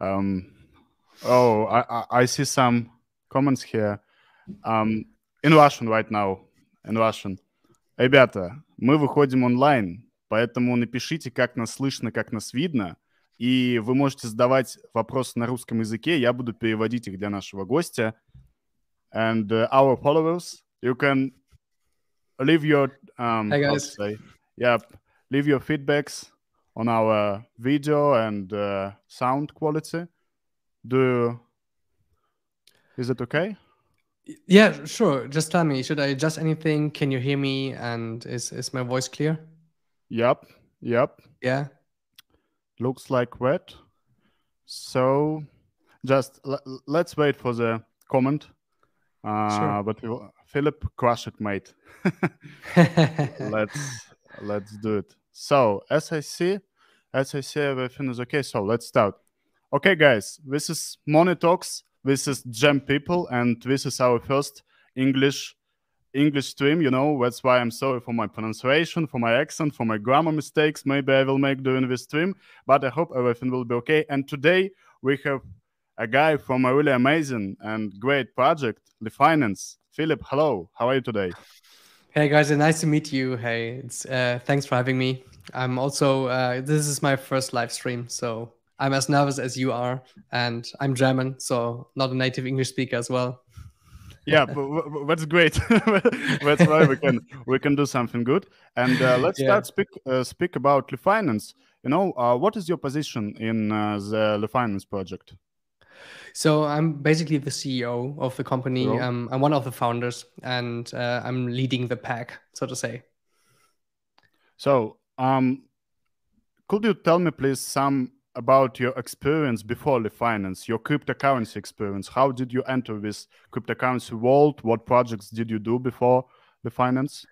Um, oh, I, I see some comments here. Um, in Russian right now. In Russian. Ребята, мы выходим онлайн, поэтому напишите, как нас слышно, как нас видно. И вы можете задавать вопросы на русском языке, я буду переводить их для нашего гостя. And uh, our followers, you can leave your um, Hi guys. Say, yeah, leave your feedbacks on our video and uh, sound quality. Do you, is it okay? Yeah, sure. Just tell me, should I adjust anything? Can you hear me? And is is my voice clear? Yep, yep. Yeah. Looks like that. So, just l- let's wait for the comment. Uh, Sure. But we, Philip, crush it, mate. let's let's do it. So, as I see, as I say, everything is okay. So let's start. Okay, guys, this is Moni Talks. This is Gem People, and this is our first English English stream. You know, that's why I'm sorry for my pronunciation, for my accent, for my grammar mistakes. Maybe I will make during this stream, but I hope everything will be okay. And today we have a guy from a really amazing and great project, the Finance. Philip, hello. How are you today? Hey guys, uh, nice to meet you. Hey, it's uh, thanks for having me. I'm also uh, this is my first live stream, so I'm as nervous as you are, and I'm German, so not a native English speaker as well. yeah but, that's great that's why we can we can do something good and uh, let's Yeah. start speak uh, speak about Finance. you know uh, what is your position in uh, the Finance project So I'm basically the CEO of the company. Cool. Um, I'm one of the founders, and uh, I'm leading the pack, so to say. so um could you tell me please some about your experience before the finance your cryptocurrency experience how did you enter this cryptocurrency world what projects did you do before the finance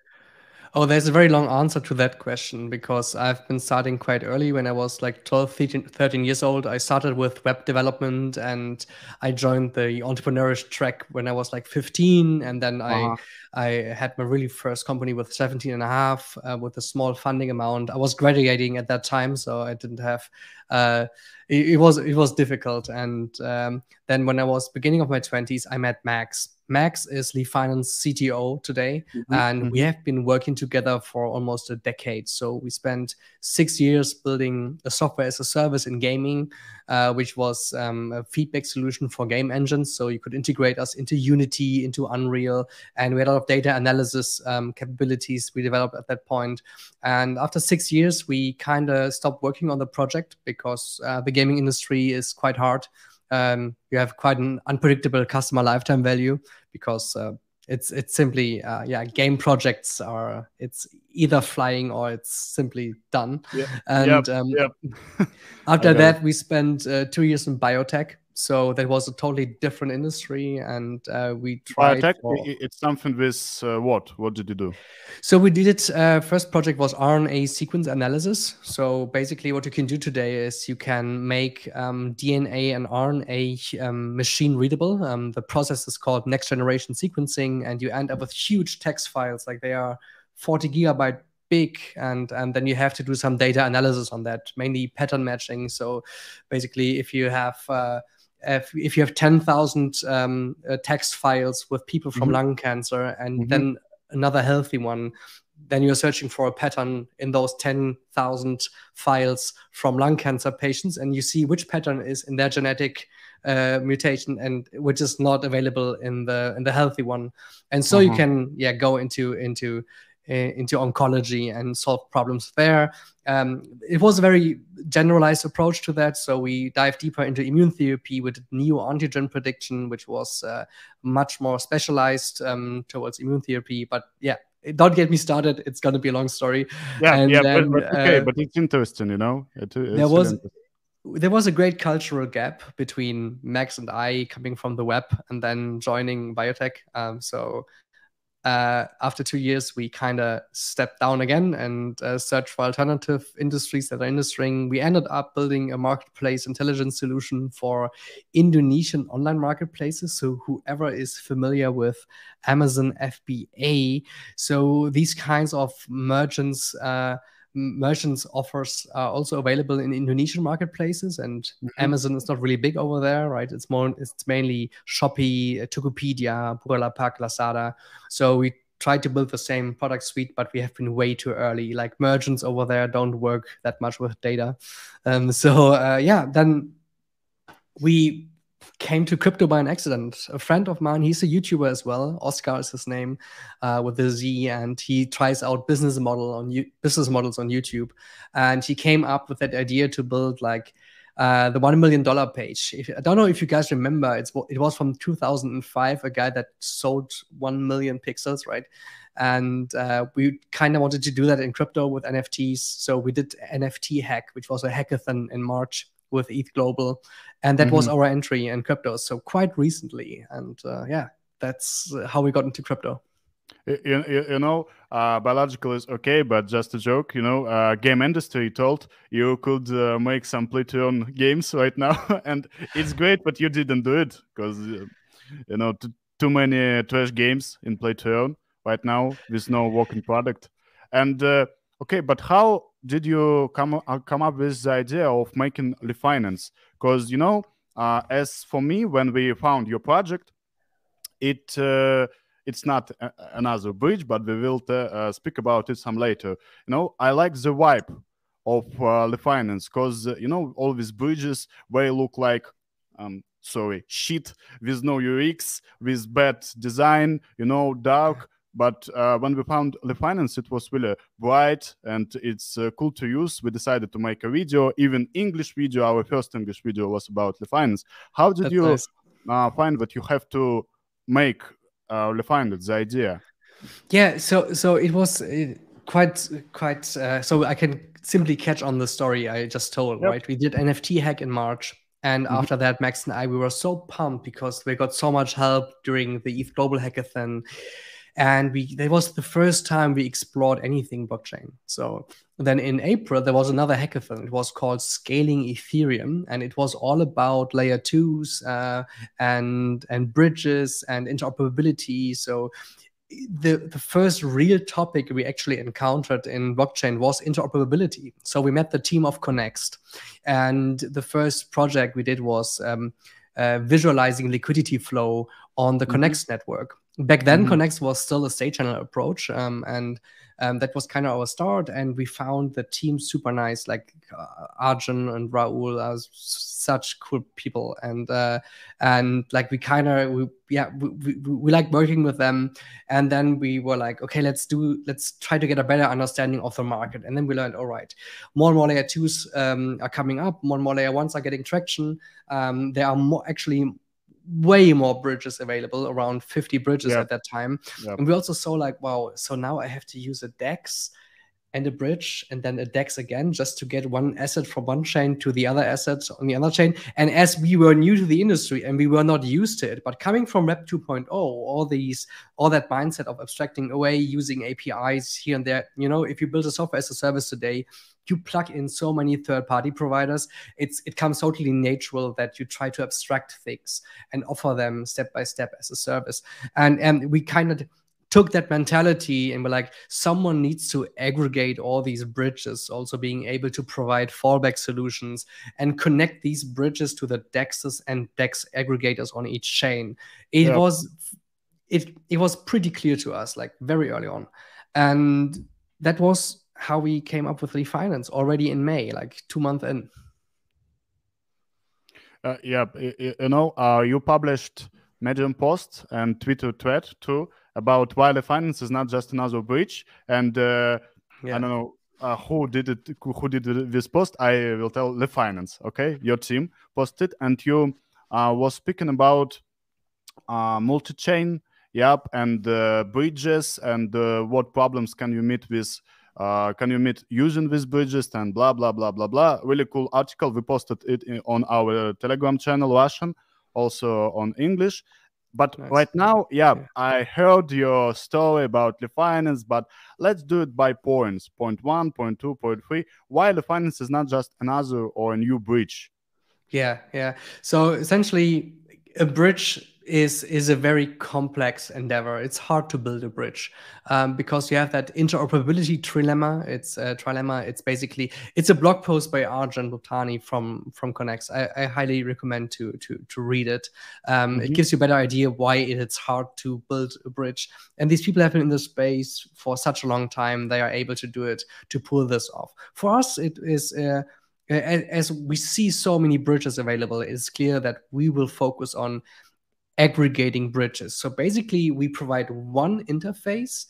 Oh, there's a very long answer to that question because I've been starting quite early when I was like 12, 13, 13 years old. I started with web development and I joined the entrepreneurish track when I was like 15. And then Uh-huh. I, I had my really first company with 17 and a half uh, with a small funding amount. I was graduating at that time, so I didn't have, uh, it, it was, it was difficult. And um, then when I was beginning of my 20s, I met Max. Max is Li.Finance CTO today and we have been working together for almost a decade. So we spent six years building a software as a service in gaming, uh, which was um, a feedback solution for game engines. So you could integrate us into Unity, into Unreal, and we had a lot of data analysis um, capabilities we developed at that point. And after six years, we kind of stopped working on the project because uh, the gaming industry is quite hard. Um, you have quite an unpredictable customer lifetime value because uh, it's it's simply uh, yeah game projects are it's either flying or it's simply done Yeah. and Yep, um, yep. after that we spent uh, two years in biotech so that was a totally different industry and uh, we tried biotech for- it's something with uh, what what did you do so we did it. Uh, first project was RNA sequence analysis. So basically, what you can do today is you can make um, DNA and RNA um, machine readable. Um, the process is called next generation sequencing, and you end up with huge text files, like they are 40 gigabyte big, and and then you have to do some data analysis on that, mainly pattern matching. So basically, if you have uh, if, if you have 10,000 um, uh, text files with people from Mhm. lung cancer and Mhm. then another healthy one, then you're searching for a pattern in those 10,000 files from lung cancer patients, and you see which pattern is in their genetic uh, mutation and which is not available in the in the healthy one. And so you Uh-huh. can yeah go into into into oncology and solve problems there. Um, it was a very generalized approach to that. So we dive deeper into immune therapy with neoantigen prediction, which was uh, much more specialized um, towards immune therapy. But yeah, don't get me started. It's going to be a long story. yeah And yeah then, but, but okay uh, but it's interesting you know it, it's there was there was a great cultural gap between Max and I coming from the web and then joining biotech. Um, so uh, after two years, we kind of stepped down again and uh, searched for alternative industries that are industrying. We ended up building a marketplace intelligence solution for Indonesian online marketplaces. So whoever is familiar with Amazon FBA, so these kinds of merchants. Uh, merchants offers are also available in Indonesian marketplaces, and mm-hmm. Amazon is not really big over there, right? It's more it's mainly Shopee, Tokopedia, Bukalapak, Lazada. So we tried to build the same product suite, but we have been way too early. Like merchants over there don't work that much with data. Um, so uh, yeah, then we came to crypto by an accident. A friend of mine, he's a YouTuber as well. Oscar is his name, uh, with the Z, and he tries out business model on business models on YouTube. And he came up with that idea to build like uh, the one million dollar page. If, I don't know if you guys remember, it's it was from 2005. A guy that sold one million pixels, right? And uh, we kind of wanted to do that in crypto with NFTs. So we did NFT hack, which was a hackathon in March with ETH Global, and that mm-hmm. was our entry in crypto. So quite recently, and uh, yeah, that's how we got into crypto. You, you, you know, uh, biological is okay, but just a joke. You know, uh, game industry told you could uh, make some play to earn games right now, and it's great, but you didn't do it because uh, you know t- too many trash games in play to earn right now with no working product. And uh, okay, but how did you come uh, come up with the idea of making Li.Finance? Because you know, uh, as for me, when we found your project, it uh, it's not a, another bridge, but we will uh, speak about it some later. You know, I like the vibe of uh, Li.Finance because uh, you know all these bridges they look like um, sorry shit with no UX, with bad design, you know, dark. But uh, when we found Li.Finance, it was really bright and it's uh, cool to use. We decided to make a video, even English video. Our first English video was about Li.Finance. How did That's you nice. uh, find that you have to make uh, Li.Finance, the idea? Yeah, so so it was uh, quite quite. Uh, so I can simply catch on the story I just told. Yep. Right, we did NFT hack in March. And mm-hmm. after that, Max and I, we were so pumped because we got so much help during the ETH Global Hackathon and we that was the first time we explored anything blockchain. So then in april there was another hackathon. It was called scaling ethereum. And it was all about layer twos uh, and and bridges and interoperability. So the, the first real topic we actually encountered in blockchain was interoperability. So we met the team of Connext, and the first project we did was um, uh, visualizing liquidity flow on the mm-hmm. Connext network back then mm-hmm. Connext was still a state channel approach um, and um, that was kind of our start and we found the team super nice like uh, arjun and raul are such cool people and uh, and like we kind of we yeah we, we, we like working with them and then we were like okay let's do let's try to get a better understanding of the market and then we learned all right more and more layer twos um, are coming up more and more layer ones are getting traction um, there are more actually way more bridges available, around 50 bridges yeah. at that time. Yeah. And we also saw like, wow, so now I have to use a DEX and a bridge and then a DEX again just to get one asset from one chain to the other assets on the other chain. And as we were new to the industry and we were not used to it, but coming from Web 2.0, all these, all that mindset of abstracting away, using APIs here and there, you know, if you build a software as a service today, you plug in so many third-party providers, it's it comes totally natural that you try to abstract things and offer them step by step as a service. And and we kind of took that mentality and we're like, someone needs to aggregate all these bridges, also being able to provide fallback solutions and connect these bridges to the dexes and dex aggregators on each chain. It yeah. was it it was pretty clear to us, like very early on. And that was how we came up with Li.Finance already in May, like two months in. Uh, yeah, you know, uh, you published Medium post and Twitter thread too about why the finance is not just another bridge. And uh, yeah. I don't know uh, who did it, who did this post. I will tell the finance. Okay, your team posted, and you uh, was speaking about uh, multi-chain, yep, and bridges, and what problems can you meet with uh, can you meet using these bridges and blah blah blah blah blah really cool article we posted it in, on our telegram channel russian also on english but nice. right now yeah, yeah, i heard your story about Li.Finance but let's do it by points. Point one point two point three. Why Li.Finance is not just another or a new bridge? Yeah yeah. So essentially a bridge is is a very complex endeavor. It's hard to build a bridge um, because you have that interoperability trilemma. It's a trilemma. It's basically it's a blog post by Arjun Bhutani from from Connext. I, I highly recommend to to to read it. Um, mm-hmm. It gives you a better idea why it's hard to build a bridge. And these people have been in the space for such a long time. They are able to do it to pull this off. For us, it is. Uh, as we see so many bridges available, it's clear that we will focus on aggregating bridges. So basically, we provide one interface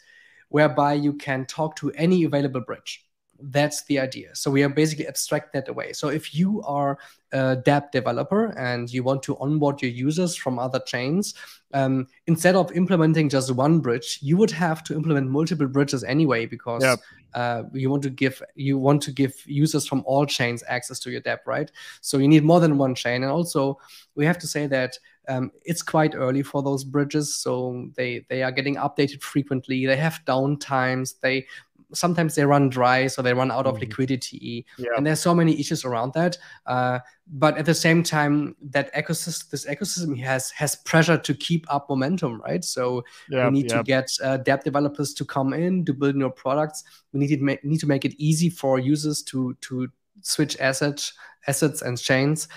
whereby you can talk to any available bridge. That's the idea. So we are basically abstract that away. So if you are a dApp developer and you want to onboard your users from other chains, um, instead of implementing just one bridge, you would have to implement multiple bridges anyway because yep. uh, you want to give you want to give users from all chains access to your dApp, right? So you need more than one chain, and also we have to say that um, it's quite early for those bridges, so they they are getting updated frequently. They have downtimes. They sometimes they run dry, so they run out of mm. liquidity, yeah. and there's so many issues around that. Uh, but at the same time, that ecosystem, this ecosystem has has pressure to keep up momentum, right? So we need to get uh, dApp developers to come in to build new products. We need to make need to make it easy for users to to switch assets assets and chains.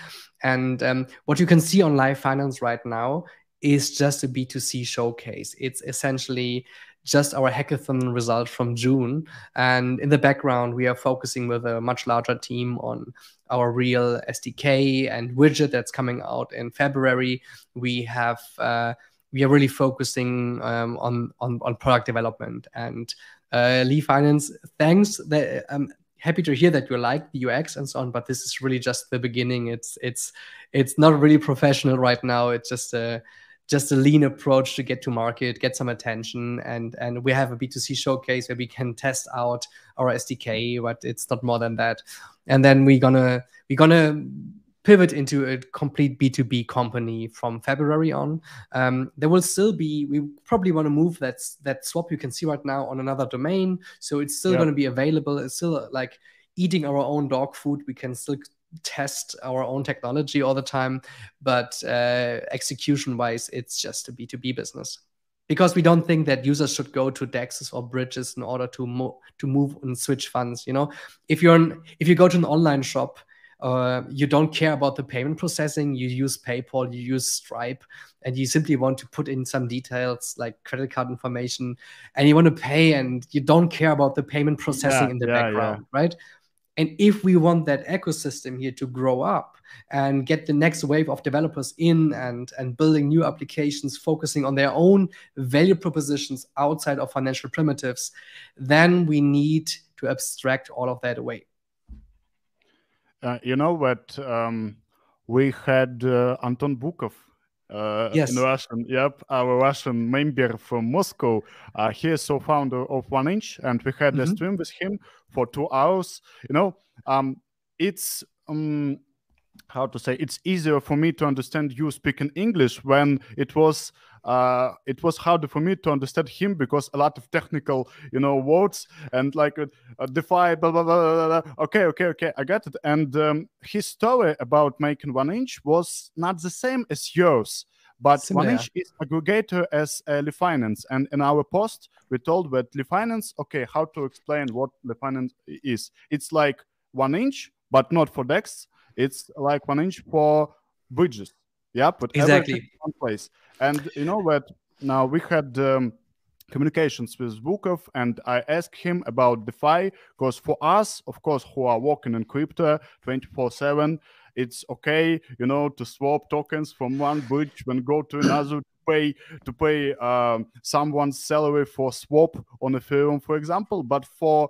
And um, what you can see on Li.Finance right now is just a B2C showcase. It's essentially just our hackathon result from June. And in the background, we are focusing with a much larger team on our real SDK and widget that's coming out in February. We have uh, we are really focusing um, on, on on product development and uh, Li.Finance. Thanks that um, happy to hear that you like the UX and so on, but this is really just the beginning. It's it's it's not really professional right now. It's just a just a lean approach to get to market, get some attention, and and we have a B2C showcase where we can test out our SDK, but it's not more than that. And then we're gonna we're gonna pivot into a complete B2B company from February on. Um, there will still be, we probably want to move that, that swap you can see right now on another domain. So it's still going to be available. It's still like eating our own dog food. We can still test our own technology all the time. But uh, execution wise, it's just a B2B business. Because we don't think that users should go to dexes or bridges in order to mo- to move and switch funds. You know, if you're an, if you go to an online shop, uh, you don't care about the payment processing. You use PayPal, you use Stripe, and you simply want to put in some details like credit card information, and you want to pay, and you don't care about the payment processing yeah, in the yeah, background, yeah. right? And if we want that ecosystem here to grow up and get the next wave of developers in and, and building new applications, focusing on their own value propositions outside of financial primitives, then we need to abstract all of that away. Uh, you know what? Um, we had uh, Anton Bukov uh, yes. in Russian. Yep, our Russian member from Moscow. Uh, he is so founder of One Inch, and we had mm-hmm. a stream with him for two hours. You know, um, it's um, how to say it's easier for me to understand you speaking English when it was uh, it was harder for me to understand him because a lot of technical, you know, words and like uh, uh DeFi, blah, blah, blah, blah. Okay, okay, okay, I got it. And um, his story about making one inch was not the same as yours. But Similar. one inch is aggregator as uh, Finance. And in our post, we told that Finance, okay, how to explain what Finance is. It's like one inch, but not for DEX. It's like one inch for bridges. Yeah, but exactly one place. And you know what? Now we had um, communications with Bukov, and I asked him about DeFi because for us, of course, who are working in crypto 24 7, it's okay, you know, to swap tokens from one bridge and go to another. to Pay to pay um, someone's salary for swap on Ethereum, for example. But for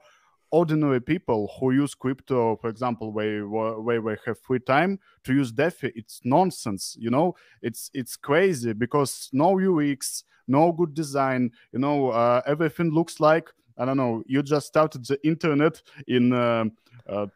ordinary people who use crypto, for example, where where they have free time to use DeFi, it's nonsense. You know, it's it's crazy because no UX, no good design. You know, uh, everything looks like I don't know. You just started the internet in. Uh, uh,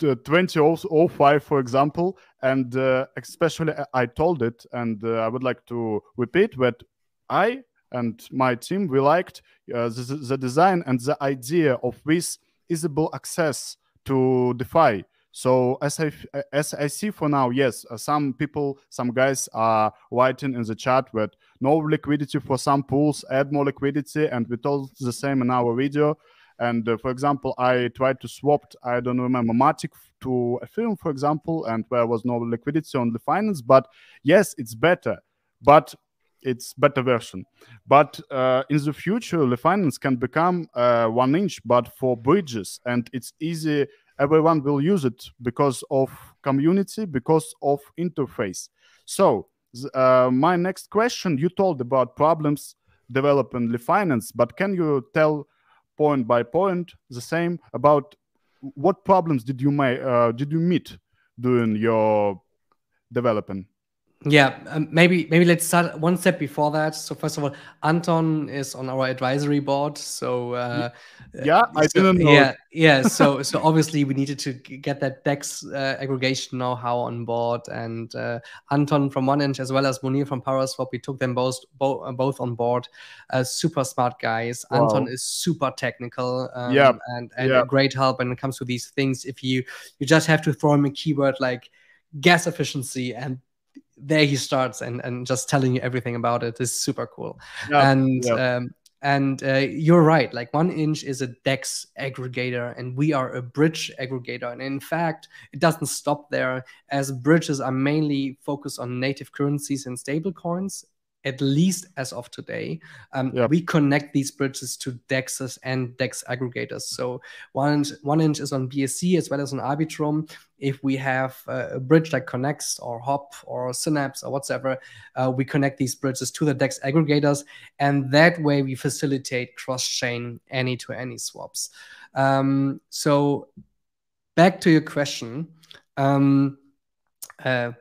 2005 for example and uh, especially i told it and uh, i would like to repeat that i and my team we liked uh, the, the, design and the idea of this easable access to DeFi. So as I as I see for now, yes, uh, some people, some guys are writing in the chat that no liquidity for some pools, add more liquidity, and we told the same in our video. And uh, for example, I tried to swap, I don't remember, Matic to Ethereum, for example, and there was no liquidity on the finance. But yes, it's better, but it's better version. But uh, in the future, the finance can become uh, one inch, but for bridges, and it's easy. Everyone will use it because of community, because of interface. So uh, my next question, you told about problems developing the finance, but can you tell point by point the same about what problems did you may uh, did you meet during your development yeah, um, maybe maybe let's start one step before that. So first of all, Anton is on our advisory board. So uh, yeah, I so, didn't know. Yeah, yeah. So so obviously we needed to get that Dex uh, aggregation know-how on board, and uh, Anton from one inch as well as Munir from ParaSwap, we took them both both uh, both on board. Uh, super smart guys. Wow. Anton is super technical. Um, yeah, and and yeah. a great help when it comes to these things. If you you just have to throw him a keyword like gas efficiency and there he starts and and just telling you everything about it is super cool. Yeah, and yeah. Um, and uh, you're right like one inch is a dex aggregator and we are a bridge aggregator. And in fact it doesn't stop there as bridges are mainly focused on native currencies and stable coins at least as of today. Um, yep. We connect these bridges to DEXs and DEX aggregators. So one inch, one inch is on BSC as well as on Arbitrum. If we have a bridge like Connext or Hop or Synapse or whatever, uh, we connect these bridges to the DEX aggregators. And that way we facilitate cross-chain any-to-any swaps. Um, so back to your question. Um, uh,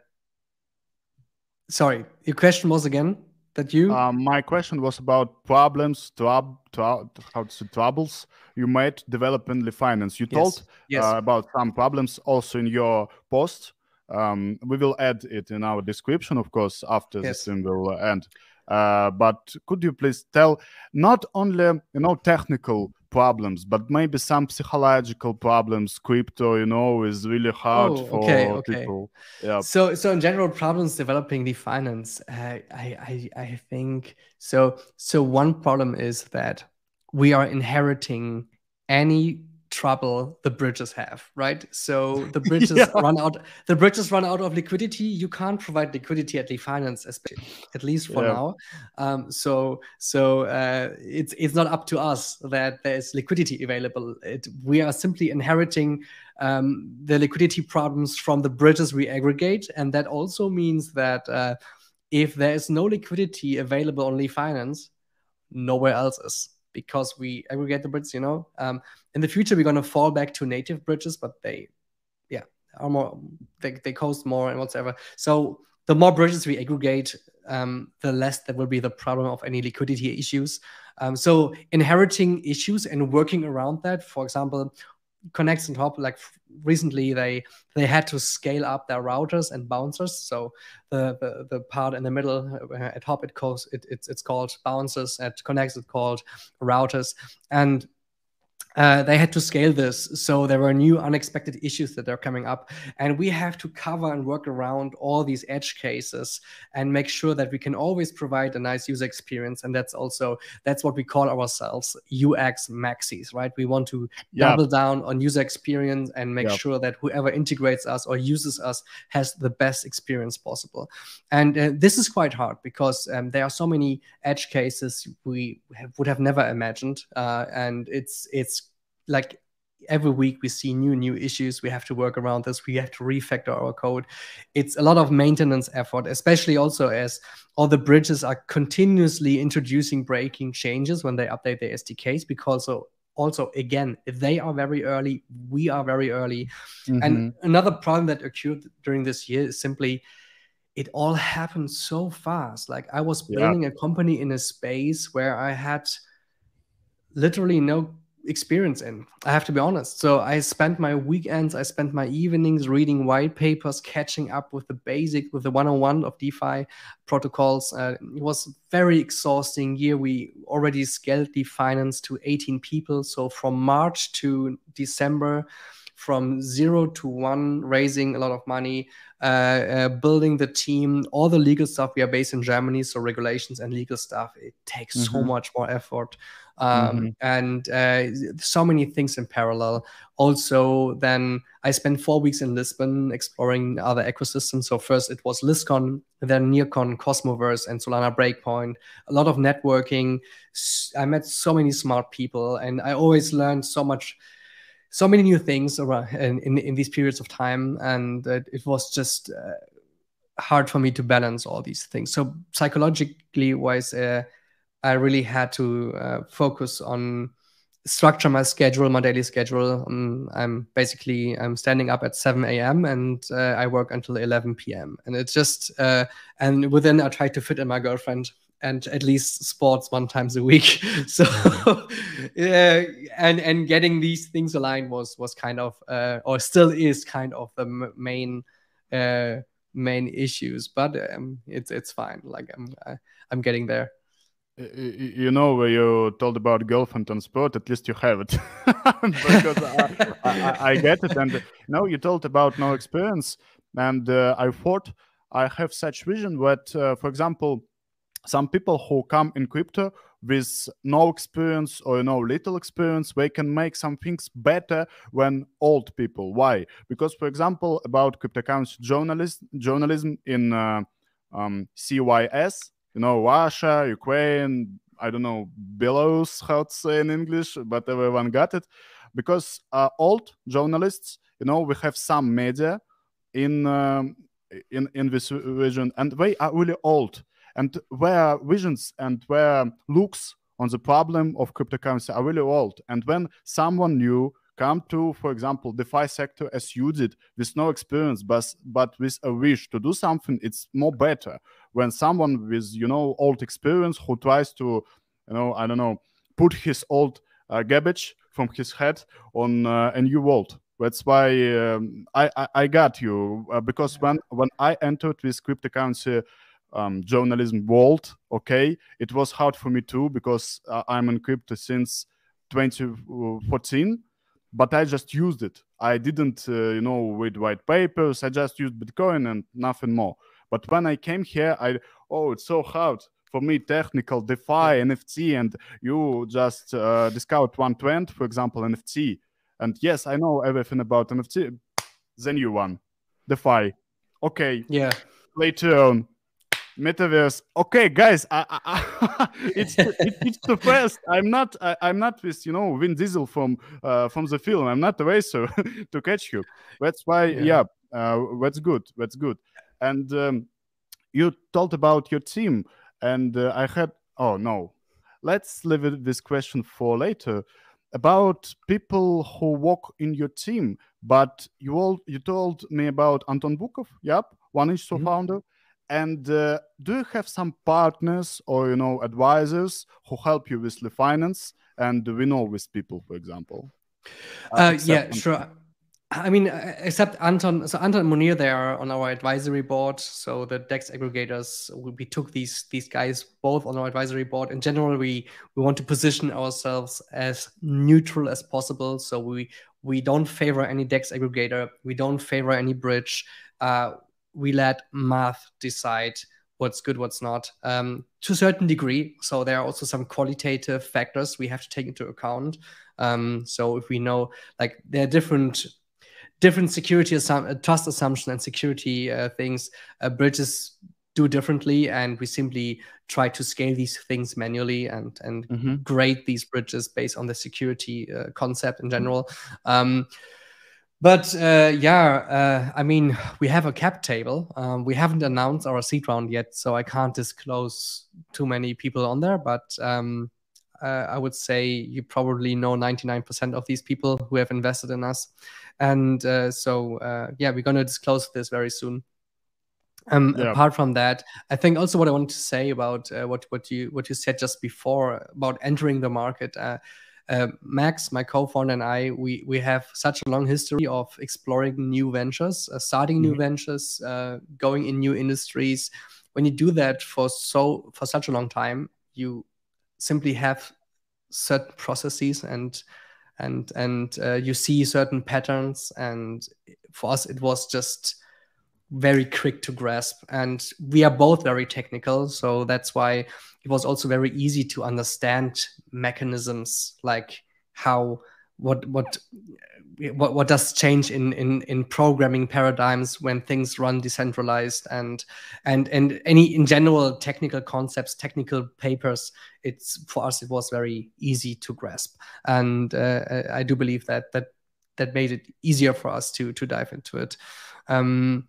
sorry, your question was again? That you? Um, my question was about problems, trub, trub, how to say, troubles you might develop in the finance. You yes. told yes. Uh, about some problems also in your post. Um, we will add it in our description, of course, after yes. will end. Uh, but could you please tell not only you know technical problems, but maybe some psychological problems. Crypto, you know, is really hard oh, for okay, okay. people. Yeah. So, so in general, problems developing the finance. Uh, I, I, I think so. So one problem is that we are inheriting any trouble the bridges have right so the bridges yeah. run out the bridges run out of liquidity you can't provide liquidity at the finance at least for yeah. now um, so so uh, it's it's not up to us that there's liquidity available it, we are simply inheriting um, the liquidity problems from the bridges we aggregate and that also means that uh, if there is no liquidity available on finance nowhere else is because we aggregate the bridges, you know. Um, in the future, we're going to fall back to native bridges, but they, yeah, are more, they, they cost more and whatever. So the more bridges we aggregate, um, the less there will be the problem of any liquidity issues. Um, so inheriting issues and working around that, for example, Connext and Hop like recently they they had to scale up their routers and bouncers so the the, the part in the middle uh, at hop it calls it, it's, it's called bouncers at Connext it's called routers and uh, they had to scale this. So there were new unexpected issues that are coming up. And we have to cover and work around all these edge cases and make sure that we can always provide a nice user experience. And that's also, that's what we call ourselves UX maxis, right? We want to yep. double down on user experience and make yep. sure that whoever integrates us or uses us has the best experience possible. And uh, this is quite hard because um, there are so many edge cases we have, would have never imagined. Uh, and it's, it's, like every week we see new new issues. We have to work around this. We have to refactor our code. It's a lot of maintenance effort especially also as all the bridges are continuously introducing breaking changes when they update their sdks because so also again they are very early we are very early. Mm-hmm. and another problem that occurred during this year is simply it all happened so fast. Like i was building yeah. a company in a space where i had literally no experience in. I have to be honest. So I spent my weekends, I spent my evenings reading white papers, catching up with the basic, with the one-on-one of DeFi protocols. Uh, it was very exhausting year. We already scaled the finance to 18 people. So from March to December, from zero to one, raising a lot of money, uh, uh, building the team, all the legal stuff. We are based in Germany, so regulations and legal stuff it takes mm-hmm. so much more effort, um, mm-hmm. and uh, so many things in parallel. Also, then I spent four weeks in Lisbon exploring other ecosystems. So first it was LISCON, then NearCon, Cosmoverse, and Solana Breakpoint. A lot of networking. I met so many smart people, and I always learned so much so many new things in, in, in these periods of time and it, it was just uh, hard for me to balance all these things. So psychologically wise uh, i really had to uh, focus on structure my schedule my daily schedule. Um, i'm basically i'm standing up at 7 a.m and uh, i work until 11 p.m and it's just uh, and within i try to fit in my girlfriend and at least sports one times a week. so yeah, and and getting these things aligned was was kind of uh, or still is kind of the main uh, main issues. But um, it's it's fine. Like I'm I, am i am getting there. You know, where you told about girlfriend and sport, at least you have it because I, I, I, get it. And now you told about no experience, and uh, I thought I have such vision that, uh, for example, some people who come in crypto with no experience or know little experience they can make some things better when old people. Why? Because for example about cryptocurrency journalism journalism in uh, um, CIS you know russia ukraine i don't know belarus how to say in english but everyone got it. Because uh, old journalists you know we have some media in um, in in this region and they are really old and where visions and where looks on the problem of cryptocurrency are really old. And when someone new come to, for example, DeFi sector as you did with no experience, but but with a wish to do something, it's more better when someone with you know old experience who tries to, you know, I don't know, put his old uh, garbage from his head on uh, a new world. That's why um, I, I, I got you uh, because when when I entered this cryptocurrency um, journalism world. Okay, it was hard for me too because uh, I'm in crypto since 2014, but I just used it. I didn't, uh, you know, read white papers. I just used Bitcoin and nothing more. But when I came here, I oh, it's so hard for me, technical, DeFi, NFT, and you just uh, discovered one trend, for example, NFT. And yes, I know everything about NFT. The new one, DeFi. Okay. Yeah. Later on, metaverse. Okay guys I, I, it's it's the fast i'm not I, am not with you know vin diesel from uh, from the film. I'm not a racer to catch you. That's why yeah, yeah uh, that's good that's good. And um, you told about your team and uh, i had oh no. Let's leave this question for later about people who work in your team but you all you told me about anton bukov yep one inch mm-hmm. founder and uh, do you have some partners or you know advisors who help you with the finance and do we know with people, for example? Uh, uh, yeah, sure. I mean, uh, except Anton, so Anton and Munir, they are on our advisory board. So the Dex aggregators, we took these these guys both on our advisory board. In general, we we want to position ourselves as neutral as possible. So we we don't favor any Dex aggregator. We don't favor any bridge. Uh, we let math decide what's good, what's not, um, to a certain degree. So there are also some qualitative factors we have to take into account. Um, so if we know, like, there are different different security assum- uh, trust assumption and security uh, things, uh, bridges do differently, and we simply try to scale these things manually and and mm-hmm. grade these bridges based on the security uh, concept in general. Um, but uh, yeah, uh, I mean, we have a cap table. Um, we haven't announced our seed round yet, so I can't disclose too many people on there. But um, uh, I would say you probably know 99% of these people who have invested in us. And uh, so, uh, yeah, we're going to disclose this very soon. Um, yeah. Apart from that, I think also what I wanted to say about uh, what what you what you said just before about entering the market uh, Max, my co-founder, and I, we we have such a long history of exploring new ventures, uh, starting mm-hmm. new ventures, uh, going in new industries. When you do that for so for such a long time, you simply have certain processes and and and uh, you see certain patterns and for us it was just very quick to grasp and we are both very technical so that's why it was also very easy to understand mechanisms like how what what what, what does change in, in in programming paradigms when things run decentralized and and and any in general technical concepts technical papers it's for us it was very easy to grasp. And uh, i do believe that that that made it easier for us to to dive into it. Um,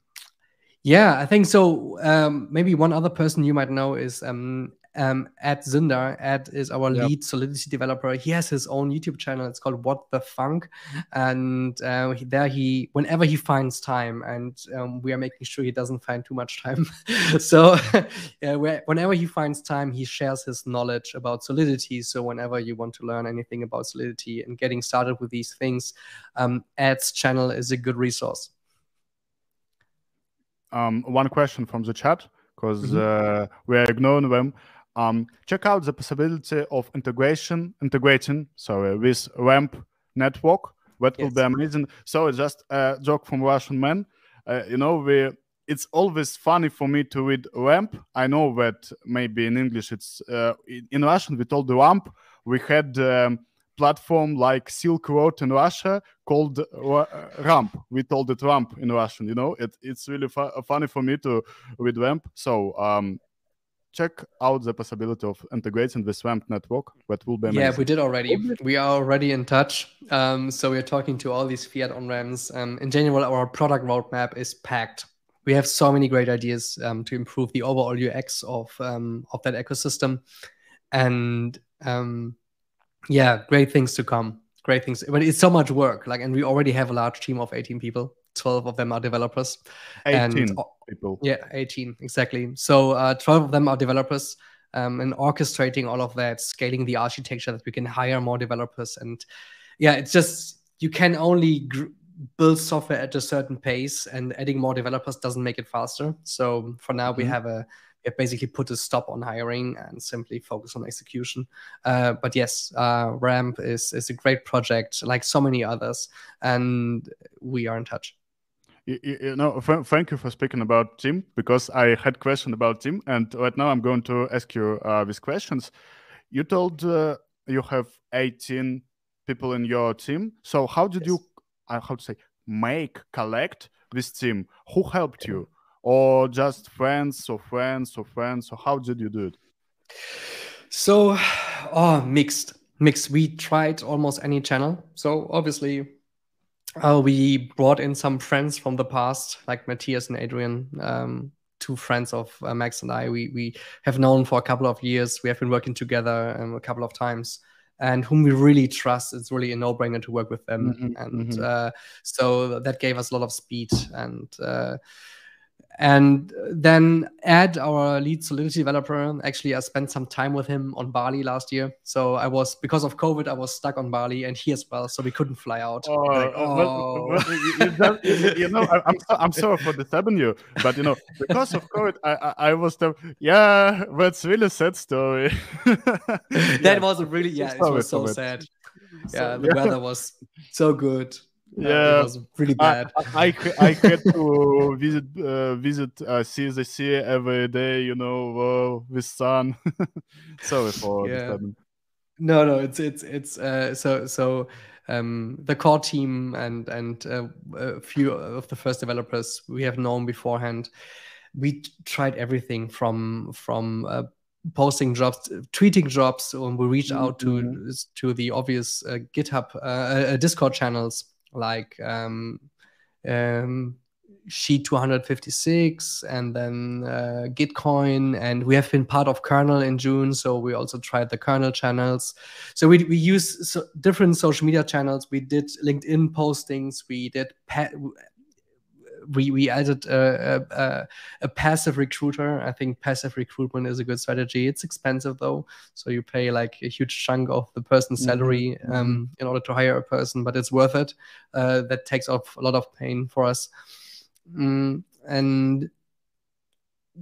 yeah, I think so. Um, maybe one other person you might know is um, um, Ed Zinder. Ed is our yep. lead Solidity developer. He has his own YouTube channel. It's called What the Funk, and uh, there he, whenever he finds time, and um, we are making sure he doesn't find too much time. so, yeah, whenever he finds time, he shares his knowledge about Solidity. So, whenever you want to learn anything about Solidity and getting started with these things, um, Ed's channel is a good resource um, one question from the chat because mm-hmm. uh, we are ignoring them. Um, check out the possibility of integration, integrating, sorry, with RAMP network. That yes. will be amazing. So it's just a joke from Russian man. Uh, you know, we it's always funny for me to read RAMP. I know that maybe in English it's uh, in Russian we told the RAMP. We had um, platform like Silk Road in Russia called uh, Ramp. We told it Ramp in Russian. You know, it, it's really fu- funny for me to with Ramp. So um, check out the possibility of integrating this Ramp network. That will be amazing. Yeah, we did already. We are already in touch. Um, so we are talking to all these fiat on ramps. Um, in general, our product roadmap is packed. We have so many great ideas um, to improve the overall UX of um, of that ecosystem, and um, yeah, great things to come. Great things, but it's so much work. Like, and we already have a large team of 18 people. 12 of them are developers. 18 and, people. Yeah, 18 exactly. So uh, 12 of them are developers. Um, and orchestrating all of that, scaling the architecture that we can hire more developers, and yeah, it's just you can only build software at a certain pace, and adding more developers doesn't make it faster. So for now, mm-hmm. we have a it basically put a stop on hiring and simply focus on execution. Uh, but yes, uh, Ramp is is a great project, like so many others, and we are in touch. You, you know, thank you for speaking about Tim because I had question about Tim, and right now I'm going to ask you uh, these questions. You told uh, you have 18 people in your team. So how did yes. you, uh, how to say, make collect this team? Who helped you? Or just friends or friends or friends. Or how did you do it? So oh mixed mixed. We tried almost any channel. So obviously uh, we brought in some friends from the past like matthias and adrian um, two friends of uh, max and i. We, we have known for a couple of years. We have been working together um, a couple of times. And whom we really trust it's really a no-brainer to work with them. Mm-hmm, and mm-hmm. Uh, so that gave us a lot of speed. And uh, and then Ed, our lead Solidity developer, actually, I spent some time with him on Bali last year. So I was because of COVID, I was stuck on Bali, and he as well. So we couldn't fly out. Oh, like, oh. Well, oh. well, you, you, know, I, am I'm sorry for disturbing you, but you know, because of COVID, I I, I was the yeah, that's really a sad story. that yeah. was really yeah, it was so sad. Yeah, the yeah. weather was so good yeah, it was really bad. I, I, I had to visit uh, visit uh, see the sea every day, you know, uh, with sun. Sorry for yeah. No, no, it's it's it's uh, so so. Um, the core team and and uh, a few of the first developers we have known beforehand. We tried everything from from uh, posting jobs, tweeting jobs, and we reach out to mm-hmm. to the obvious uh, GitHub, uh, uh, Discord channels like um, um, sheet 256 and then uh, gitcoin. And we have been part of kernel in june so we also tried the kernel channels. So we, we use so different social media channels. We did linkedin postings. We did we we added a, a, a, passive recruiter. I think passive recruitment is a good strategy. It's expensive though, so you pay like a huge chunk of the person's mm-hmm. salary mm-hmm. um, in order to hire a person, but it's worth it. Uh, that takes off a lot of pain for us, mm, and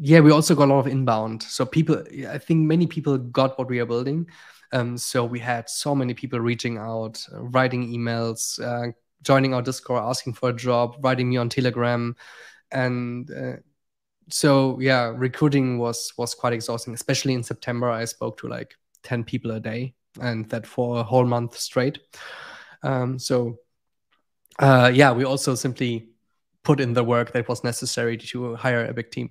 yeah, we also got a lot of inbound. So people, I think many people got what we are building. Um, so we had so many people reaching out, uh, writing emails, uh, joining our Discord, asking for a job, writing me on Telegram, and uh, so yeah, recruiting was was quite exhausting. Especially in September, I spoke to like ten people a day, and that for a whole month straight. Um, so uh, yeah, we also simply put in the work that was necessary to hire a big team.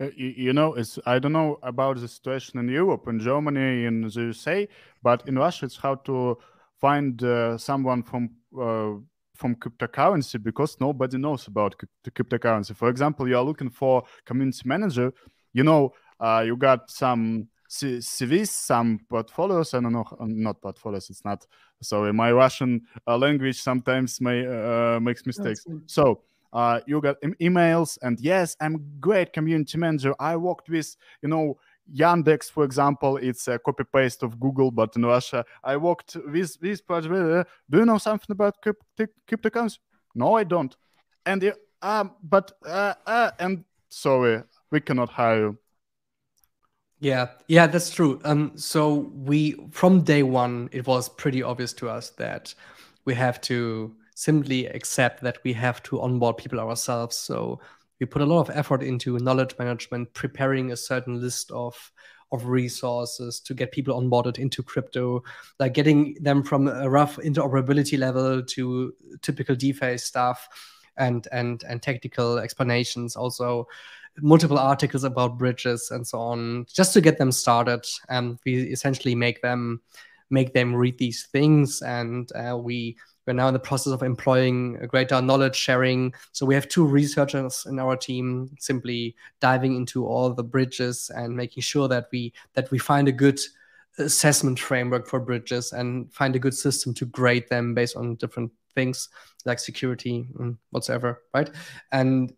Uh, you, know, it's I don't know about the situation in Europe, in Germany, in the USA, but in Russia, it's hard to find uh, someone from uh, from cryptocurrency because nobody knows about the cryptocurrency. For example, you are looking for community manager. You know, uh, you got some CVs, some portfolios. I don't know, uh, not portfolios. It's not. Sorry, my Russian uh, language sometimes may uh, makes mistakes. So uh, you got emails, and yes, I'm great community manager. I worked with, you know, Yandex, for example, it's a copy paste of Google, but in Russia, I worked with this project. Do you know something about cryptocurrency? No, I don't. And um, but uh, uh, and sorry, we cannot hire you. Yeah, yeah, that's true. Um, so we from day one, it was pretty obvious to us that we have to simply accept that we have to onboard people ourselves. So we put a lot of effort into knowledge management, preparing a certain list of of resources to get people onboarded into crypto, like getting them from a rough interoperability level to typical DeFi stuff and and and technical explanations. Also, multiple articles about bridges and so on, just to get them started. And we essentially make them make them read these things, and uh, we we're now in the process of employing greater knowledge sharing. So we have two researchers in our team simply diving into all the bridges and making sure that we that we find a good assessment framework for bridges and find a good system to grade them based on different things like security and whatsoever, right? And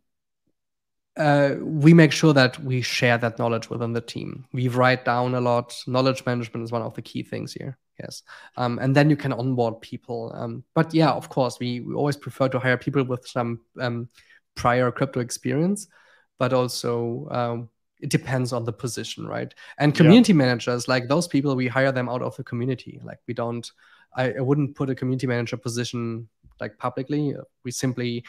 uh, we make sure that we share that knowledge within the team. We write down a lot. Knowledge management is one of the key things here. Yes, um, and then you can onboard people. Um, but yeah, of course, we, we always prefer to hire people with some um, prior crypto experience, but also um, it depends on the position, right? And community yeah. managers, like those people, we hire them out of the community. Like we don't, I, I wouldn't put a community manager position like publicly. We simply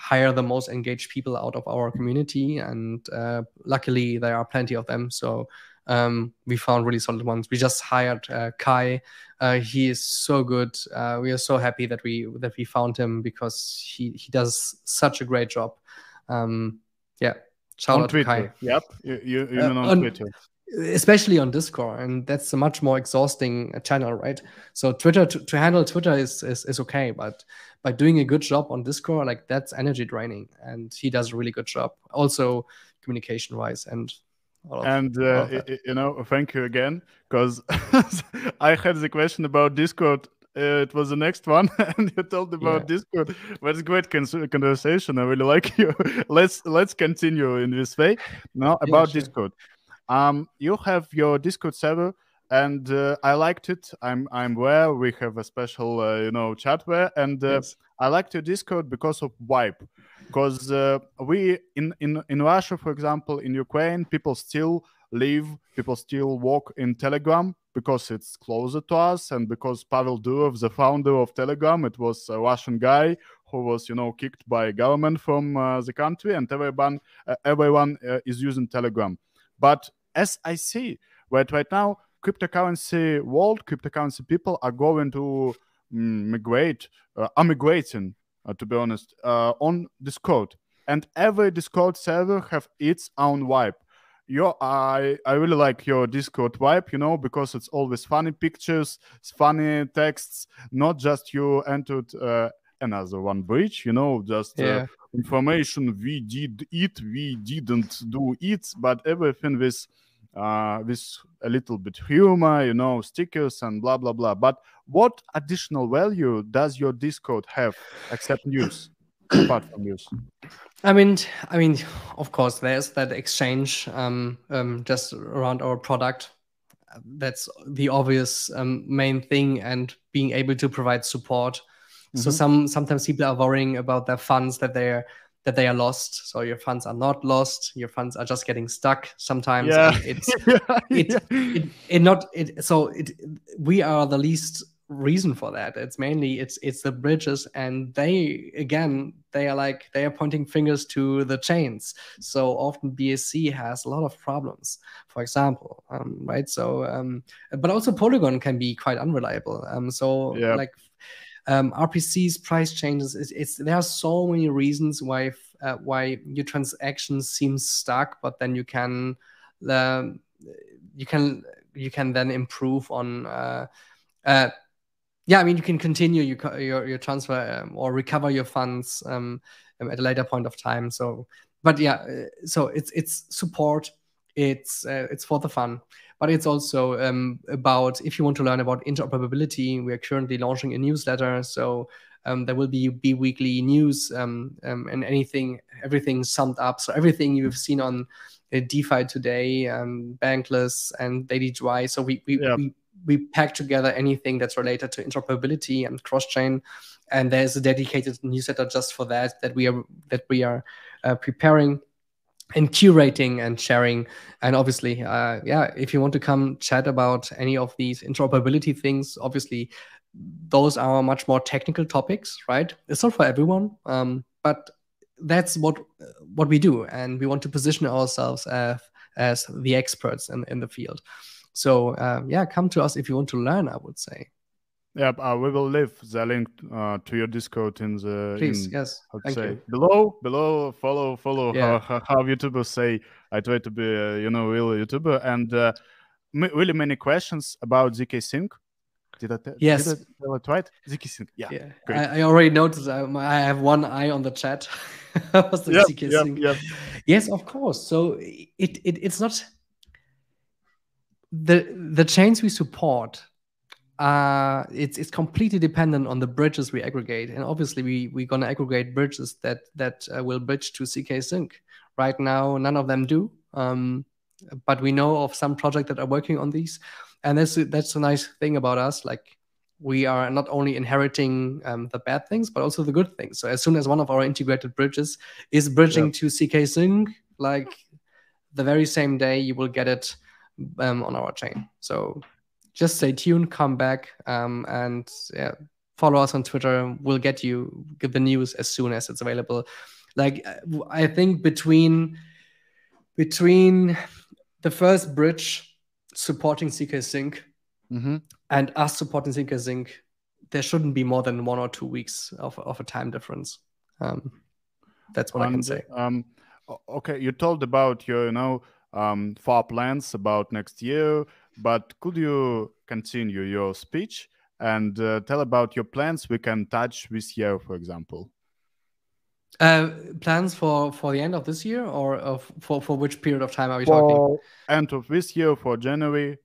hire the most engaged people out of our community, and uh, luckily there are plenty of them. So um, we found really solid ones. We just hired uh, Kai. Uh, he is so good. Uh, we are so happy that we that we found him because he he does such a great job. Um, yeah, shout on out Twitter. Kai. Yep, you, you, you mean on, on Twitter especially on discord and that's a much more exhausting channel right? So twitter to, to handle twitter is, is, is okay but by doing a good job on discord like that's energy draining and he does a really good job also communication wise and Of, and uh, you know thank you again because i had the question about discord uh, it was the next one and you told about yeah. discord. But it's great conversation i really like you. Let's let's continue in this way. Now about yeah, sure. discord um, you have your Discord server, and uh, I liked it. I'm I'm aware we have a special uh, you know chatware, and uh, yes. I liked your Discord because of vibe. Because uh, we in in in Russia, for example, in Ukraine, people still live, people still work in Telegram because it's closer to us, and because Pavel Durov, the founder of Telegram, it was a Russian guy who was you know kicked by government from uh, the country, and everyone uh, everyone is using Telegram. But as I see, but right now, cryptocurrency world, cryptocurrency people are going to mm, migrate, uh, are migrating, uh, to be honest, uh, on Discord. And every Discord server have its own vibe. Your, I, I really like your Discord vibe, you know, because it's always funny pictures, funny texts, not just you entered uh, another one bridge, you know, just uh, information we did it, we didn't do it, but everything with uh, with a little bit humor, you know, stickers and blah blah blah. But what additional value does your Discord have except news, apart from news? I mean, I mean, of course, there's that exchange um, um, just around our product. That's the obvious um, main thing, and being able to provide support. Mm-hmm. So some sometimes people are worrying about their funds that they're that they are lost. So your funds are not lost. Your funds are just getting stuck sometimes. Yeah. It's yeah, it, yeah. it, it not it so it we are the least reason for that it's mainly it's it's the bridges and they again they are like they are pointing fingers to the chains so often bsc has a lot of problems for example um, right so um, but also polygon can be quite unreliable um, so Yep. like um, rpc's price changes it's, it's there are so many reasons why uh, why your transaction seems stuck but then you can um, you can you can then improve on uh, uh, yeah i mean you can continue your your, your transfer um, or recover your funds um, um, at a later point of time. So but yeah uh, so it's it's support it's uh, it's for the fun but it's also um, about if you want to learn about interoperability we are currently launching a newsletter so um, there will be be weekly news um, um, and anything everything summed up so everything you've seen on uh, DeFi today, um, Bankless, and Daily Dry. So we we, Yeah. we we pack together anything that's related to interoperability and cross chain, and there's a dedicated newsletter just for that that we are that we are uh, preparing and curating and sharing. And obviously, uh, yeah, if you want to come chat about any of these interoperability things, obviously those are much more technical topics, right? It's not for everyone, um, but that's what what we do, and we want to position ourselves as as the experts in, in the field. So um, yeah, come to us if you want to learn. I would say, Yeah, uh, we will leave the link uh, to your Discord in the please, in, yes, thank say you. below below follow follow Yeah. how, how, YouTubers say I try to be uh, you know real YouTuber and uh, m- really many questions about ZK Sync. Did I, Yes. did I tell it right? ZK Sync. Yeah. Yeah, great. I, I already noticed. I, I have one eye on the chat. Was the Yep, yep, sync. yep. Yes, of course. So it, it it's not the the chains we support. Uh, it's it's completely dependent on the bridges we aggregate, and obviously we we're gonna aggregate bridges that that uh, will bridge to ZK Sync. Right now, none of them do, um, but we know of some projects that are working on these, and that's that's a nice thing about us. Like we are not only inheriting um, the bad things, but also the good things. So as soon as one of our integrated bridges is bridging to ZK Sync, like the very same day, you will get it um, on our chain. So just stay tuned, come back, um, and yeah, follow us on Twitter. We'll get you get the news as soon as it's available. Like uh, I think between between the first bridge supporting ZK Sync Mm-hmm. and us supporting ZK Sync, there shouldn't be more than one or two weeks of, of a time difference. Um, that's what I can say. Um, okay, you told about your, you know, um, far plans about next year, but could you continue your speech and uh, tell about your plans we can touch this year, for example? Uh, plans for for the end of this year, or of, for for which period of time are we talking? End of this year, for January,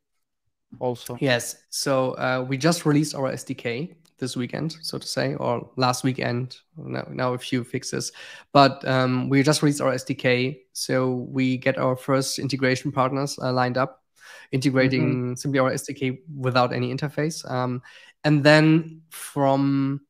also. Yes. So uh, we just released our SDK this weekend, so to say, or last weekend. Now, now a few fixes, but um, we just released our SDK. So we get our first integration partners uh, lined up, integrating simply our SDK without any interface. Um, and then from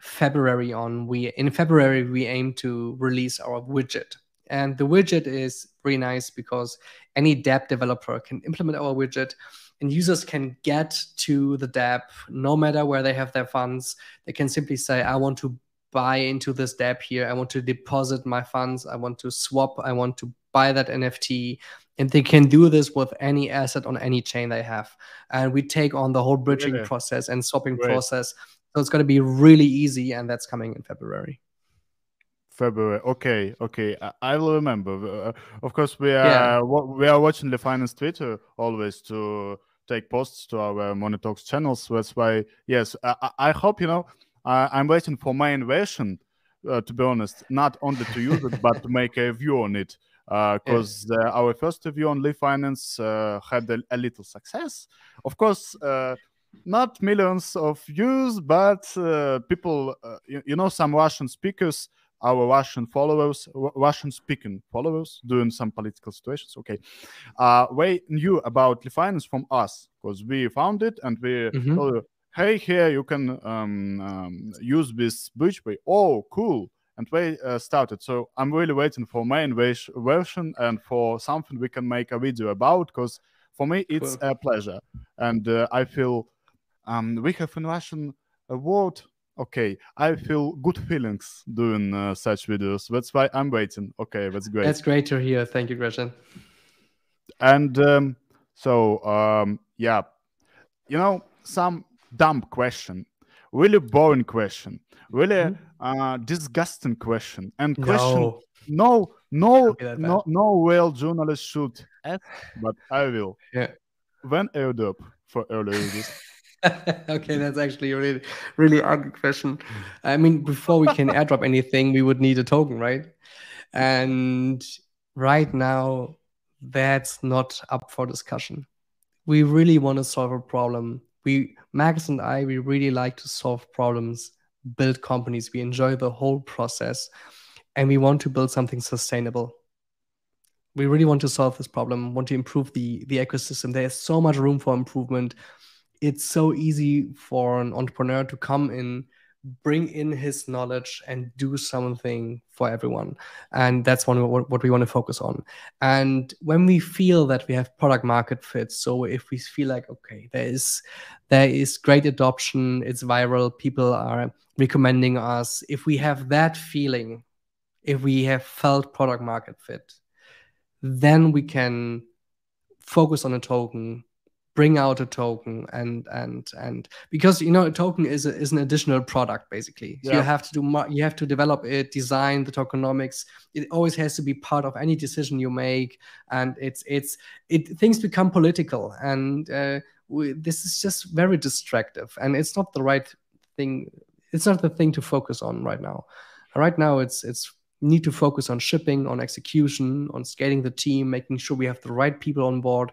February on, we in February we aim to release our widget. And the widget is really nice because any dApp developer can implement our widget and users can get to the dApp no matter where they have their funds. They can simply say, I want to buy into this dApp here. I want to deposit my funds. I want to swap. I want to buy that NFT. And they can do this with any asset on any chain they have. And we take on the whole bridging Really? process and swapping Great. process. So it's going to be really easy. And that's coming in February. February. Okay, okay. I, I will remember. Uh, of course, we are Yeah. we are watching Li.Finance Twitter always to take posts to our Moni Talks channels. That's why, yes, I, I- I hope you know. I'm waiting for my invasion. Uh, to be honest, not only to use it but to make a review on it. Because uh, our first review on Li.Finance uh, had a, a little success. Of course, uh, not millions of views, but uh, people, uh, you, you know, some Russian speakers our Russian followers, Ru- Russian speaking followers, doing some political situations. Okay, uh, they knew about finance from us because we found it and we Mhm. told you, hey, here you can um, um, use this bridge way. Oh, cool! and we uh, started. So I'm really waiting for main version and for something we can make a video about because for me it's cool. a pleasure and uh, I feel um, we have in Russian a word. Okay, I feel good feelings doing uh, such videos. That's why I'm waiting. Okay, that's great. That's great to hear. Thank you, Gretchen. And um, so, um, yeah, you know, some dumb question, really boring question, really mm-hmm. uh, disgusting question, and question. No. No, no, no, no real journalist should ask, but I will. Yeah. When airdrop for early users? okay, that's actually a really, really ugly question. I mean, before we can airdrop anything, we would need a token, right? And right now, that's not up for discussion. We really want to solve a problem. We, Max and I, we really like to solve problems, build companies. We enjoy the whole process, and we want to build something sustainable. We really want to solve this problem. Want to improve the the ecosystem. There's so much room for improvement. It's so easy for an entrepreneur to come in bring in his knowledge and do something for everyone. And that's one what, what we want to focus on. And when we feel that we have product market fit so if we feel like okay there is there is great adoption it's viral people are recommending us if we have that feeling if we have felt product market fit then we can focus on a token bring out a token and and and because you know a token is a, is an additional product basically. Yeah. you have to do you have to develop it design the tokenomics. It always has to be part of any decision you make. And it's it's it things become political. And uh, we, this is just very distractive. And it's not the right thing it's not the thing to focus on right now. Right now it's it's need to focus on shipping on execution on scaling the team making sure we have the right people on board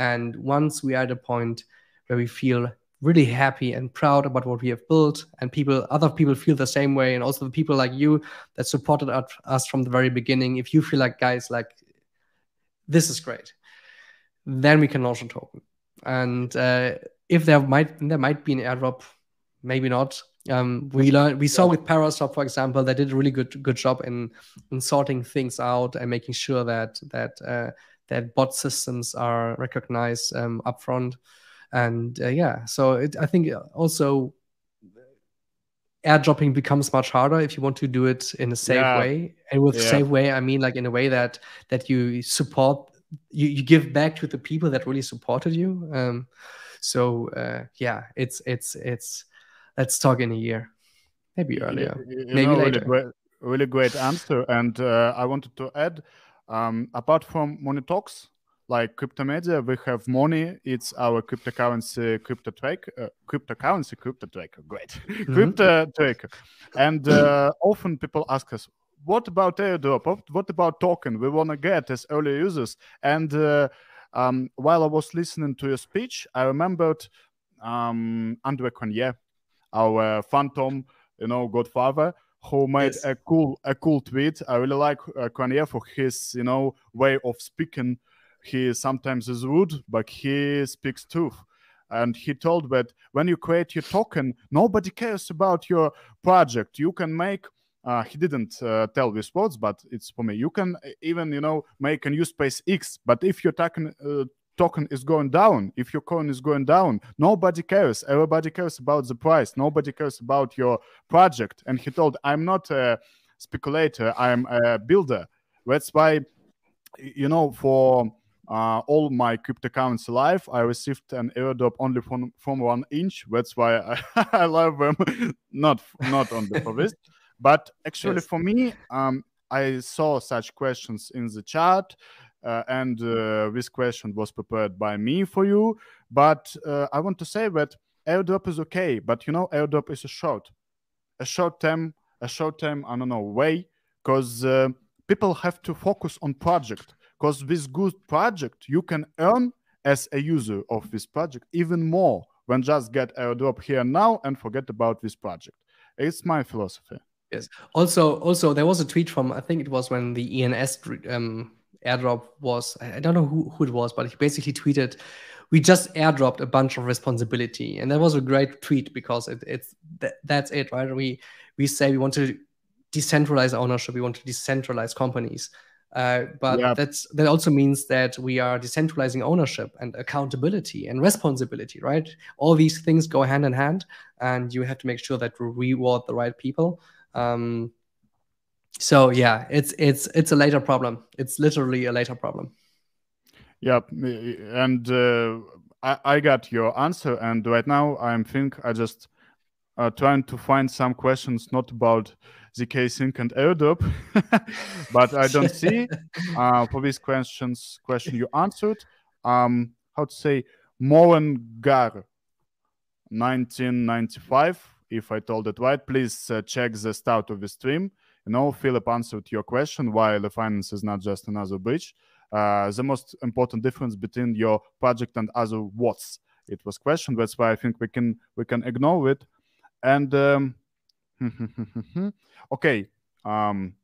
and once we are at a point where we feel really happy and proud about what we have built and people other people feel the same way and also the people like you that supported us from the very beginning if you feel like guys like this is great then we can launch a token and uh, if there might there might be an airdrop maybe not um, we learned we saw with Paraswap, for example, they did a really good good job in in sorting things out and making sure that that uh, that bot systems are recognized um, upfront. And uh, yeah, so it, I think also airdropping becomes much harder if you want to do it in a safe yeah. way. And with yeah. safe way, I mean like in a way that that you support, you, you give back to the people that really supported you. Um, so uh, yeah, it's it's it's let's talk in a year, maybe earlier, you, you maybe know, later. Really great, really great answer, and uh, I wanted to add um, apart from Moni Talks, like Cryptomedia, we have Moni. It's our cryptocurrency crypto tracker, uh, cryptocurrency crypto tracker. Great, mm-hmm. crypto tracker. And uh, often people ask us, "What about airdrop? What, about token? We want to get as early users." And uh, um, while I was listening to your speech, I remembered um, Andre Cronje, our Fantom, you know, godfather who made yes. a cool a cool tweet. I really like uh, Cronje for his you know way of speaking. He sometimes is rude, but he speaks truth. And he told that when you create your token, nobody cares about your project. You can make uh, he didn't uh, tell these words, but it's for me. You can even, you know, make a new space X. But if your token uh, token is going down, if your coin is going down, nobody cares. Everybody cares about the price. Nobody cares about your project. And he told, I'm not a speculator, I'm a builder. That's why, you know, for uh, all my cryptocurrency life, I received an airdrop only from, from one inch. That's why I, I love them. not not only for this, but actually yes. for me, um, I saw such questions in the chat. Uh, and uh, this question was prepared by me for you. But uh, I want to say that airdrop is okay, but you know, airdrop is a short, a short term, a short term, I don't know, way, because uh, people have to focus on project. Because with good project, you can earn as a user of this project even more than just get airdrop here now and forget about this project. It's my philosophy. Yes. Also, also there was a tweet from I think it was when the ENS um, airdrop was I don't know who, who it was, but he basically tweeted, "We just airdropped a bunch of responsibility," and that was a great tweet because it, it's that, that's it, right? We we say we want to decentralize ownership. We want to decentralize companies. Uh, but that's that also means that we are decentralizing ownership and accountability and responsibility, right? All these things go hand in hand, and you have to make sure that we reward the right people. Um, so yeah, it's it's it's a later problem. It's literally a later problem. Yeah, and uh, I, I got your answer, and right now I'm think I just uh, trying to find some questions not about zk sync and airdrop. But i don't see uh, for these questions question you answered. Um how to say Gar 1995 if i told it right please uh, check the start of the stream you know philip answered your question why Li.Finance is not just another bridge uh, the most important difference between your project and other what's it was questioned that's why i think we can we can ignore it and um, okay, um,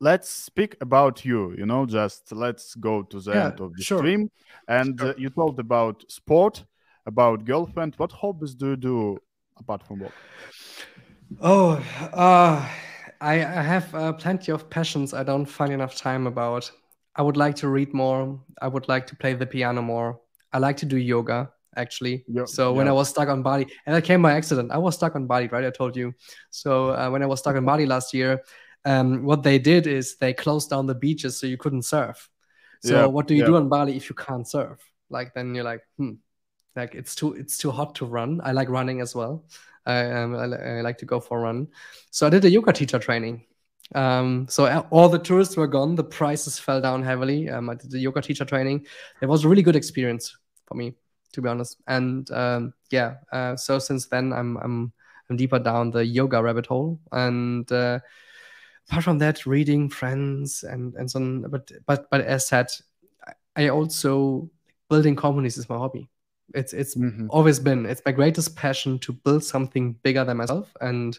let's speak about you. You know, just let's go to the yeah, end of the sure. stream. And sure. uh, you talked about sport, about girlfriend. What hobbies do you do apart from work? Oh, uh, I, I have uh, plenty of passions. I don't find enough time about. I would like to read more. I would like to play the piano more. I like to do yoga actually. Yep, so when I was stuck on Bali, and that came by accident, I was stuck on Bali, right? I told you. So uh, when I was stuck on Bali last year, um, what they did is they closed down the beaches so you couldn't surf. So what do you do on Bali if you can't surf? Like then you're like, hmm, like it's too it's too hot to run. I like running as well. I, um, I, I like to go for a run. So I did a yoga teacher training. Um, so all the tourists were gone. The prices fell down heavily. Um, I did the yoga teacher training. It was a really good experience for me to be honest. And um, yeah, uh, so since then I'm I'm I'm deeper down the yoga rabbit hole, and uh, apart from that, reading, friends, and and so on. But but but as said, I also building companies is my hobby. It's it's mm-hmm. always been it's my greatest passion to build something bigger than myself, and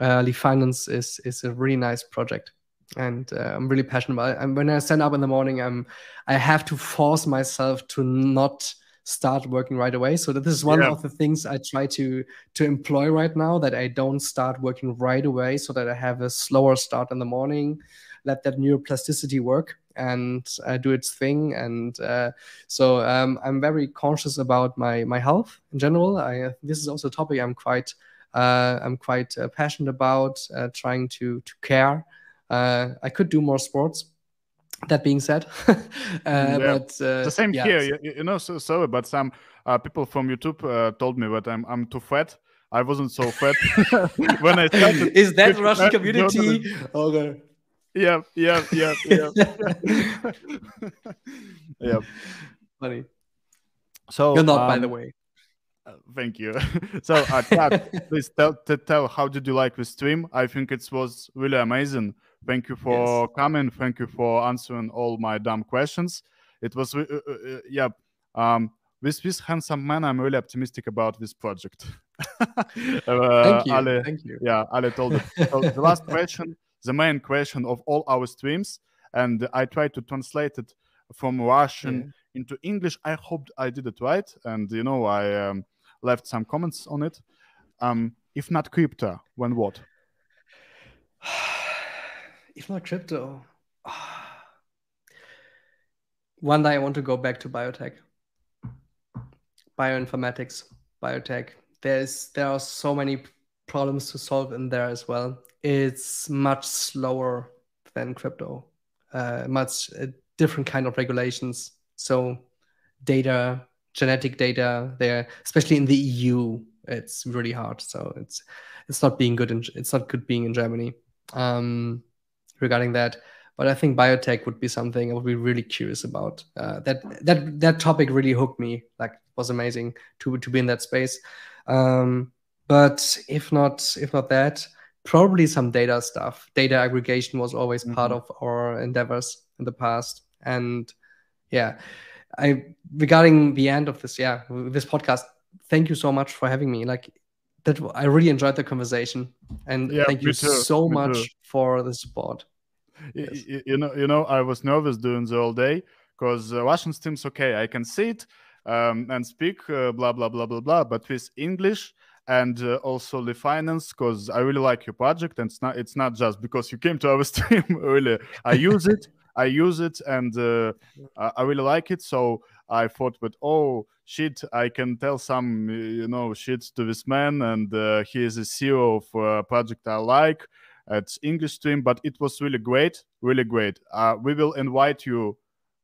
uh, Li.Finance is is a really nice project and uh, I'm really passionate about it. And when I stand up in the morning, I'm I have to force myself to not start working right away. So this is one yeah. of the things I try to to employ right now that I don't start working right away, so that I have a slower start in the morning, let that neuroplasticity work and uh, do its thing. And uh, so um, I'm very conscious about my my health in general. I uh, this is also a topic I'm quite uh, I'm quite uh, passionate about, uh, trying to to care. I could do more sports, that being said uh, yeah. but uh, the same yeah. here you, you, know so sorry but some uh, people from youtube uh, told me that i'm i'm too fat i wasn't so fat when i started is that russian community okay yeah yep, yep, yep. yeah funny so you're not um, by the way uh, thank you. so, uh, Chad, please tell, tell how did you like the stream? I think it was really amazing. Thank you for yes. coming. Thank you for answering all my dumb questions. It was, uh, uh, uh, yeah. Um, with this handsome man, I'm really optimistic about this project. uh, Thank you. Ale, Thank you. Yeah, Ale told it. So the last question, the main question of all our streams, and I tried to translate it from Russian yeah. into English. I hoped I did it right, and you know, I um, left some comments on it. Um, if not crypto, when what? if not crypto, one day I want to go back to biotech, bioinformatics, biotech. There's there are so many problems to solve in there as well. It's much slower than crypto, uh, much uh, different kind of regulations. So data, genetic data, there, especially in the EU, it's really hard. So it's it's not being good. In, it's not good being in Germany. Um, regarding that. But I think biotech would be something I would be really curious about. Uh, that that that topic really hooked me. Like was amazing to to be in that space. Um, but if not if not that, probably some data stuff. Data aggregation was always mm-hmm. part of our endeavors in the past. And yeah, I regarding the end of this, yeah, this podcast. Thank you so much for having me. Like that, I really enjoyed the conversation, and yeah, thank you too. so me much too. for the support yes. you, you, know, you know, I was nervous doing the whole day because uh, Russian team's okay. I can see it um, and speak uh, blah blah blah blah blah. But with English, and uh, also Li.Finance because I really like your project and it's not it's not just because you came to our stream really. I use it I use it and uh, I really like it. So I thought but oh shit I can tell some you know shit to this man and uh, he is a CEO of a project I like it's English stream but it was really great really great. Uh, we will invite you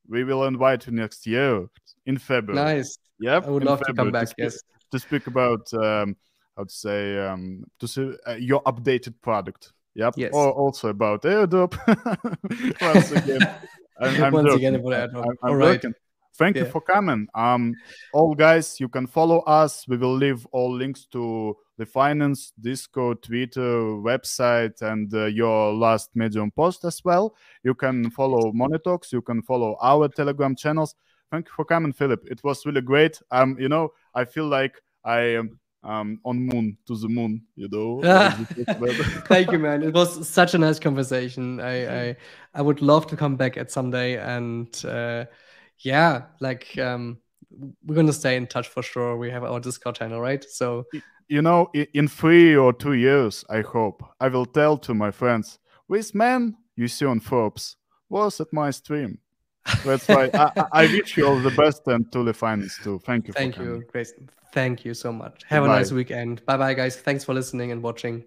we will invite you next year in February. Nice. Yeah I would love February to come back to yes. to speak about um, how to say um, to say uh, your updated product. Yep. Yes. Or also about airdrop. Once again, I'm, I'm Once again about airdrop. I'm, I'm All right. Thank yeah. you for coming. Um, all guys, you can follow us. We will leave all links to Li.Finance, Discord, Twitter, website, and uh, your last Medium post as well. You can follow Talks. You can follow our Telegram channels. Thank you for coming, Philip. It was really great. Um, you know, I feel like I am um, on moon to the moon, you know. Thank you, man. It was such a nice conversation. I I, I would love to come back at some day, and uh, yeah, like um, we're gonna stay in touch for sure. We have our Discord channel, right? So you know, in three or two years, I hope I will tell to my friends, this man you see on Forbes was at my stream. That's why I, I, wish you all the best and to the finals too. Thank you. Thank you, Grace. Thank you so much. Have Bye. a nice weekend. Bye bye, guys. Thanks for listening and watching.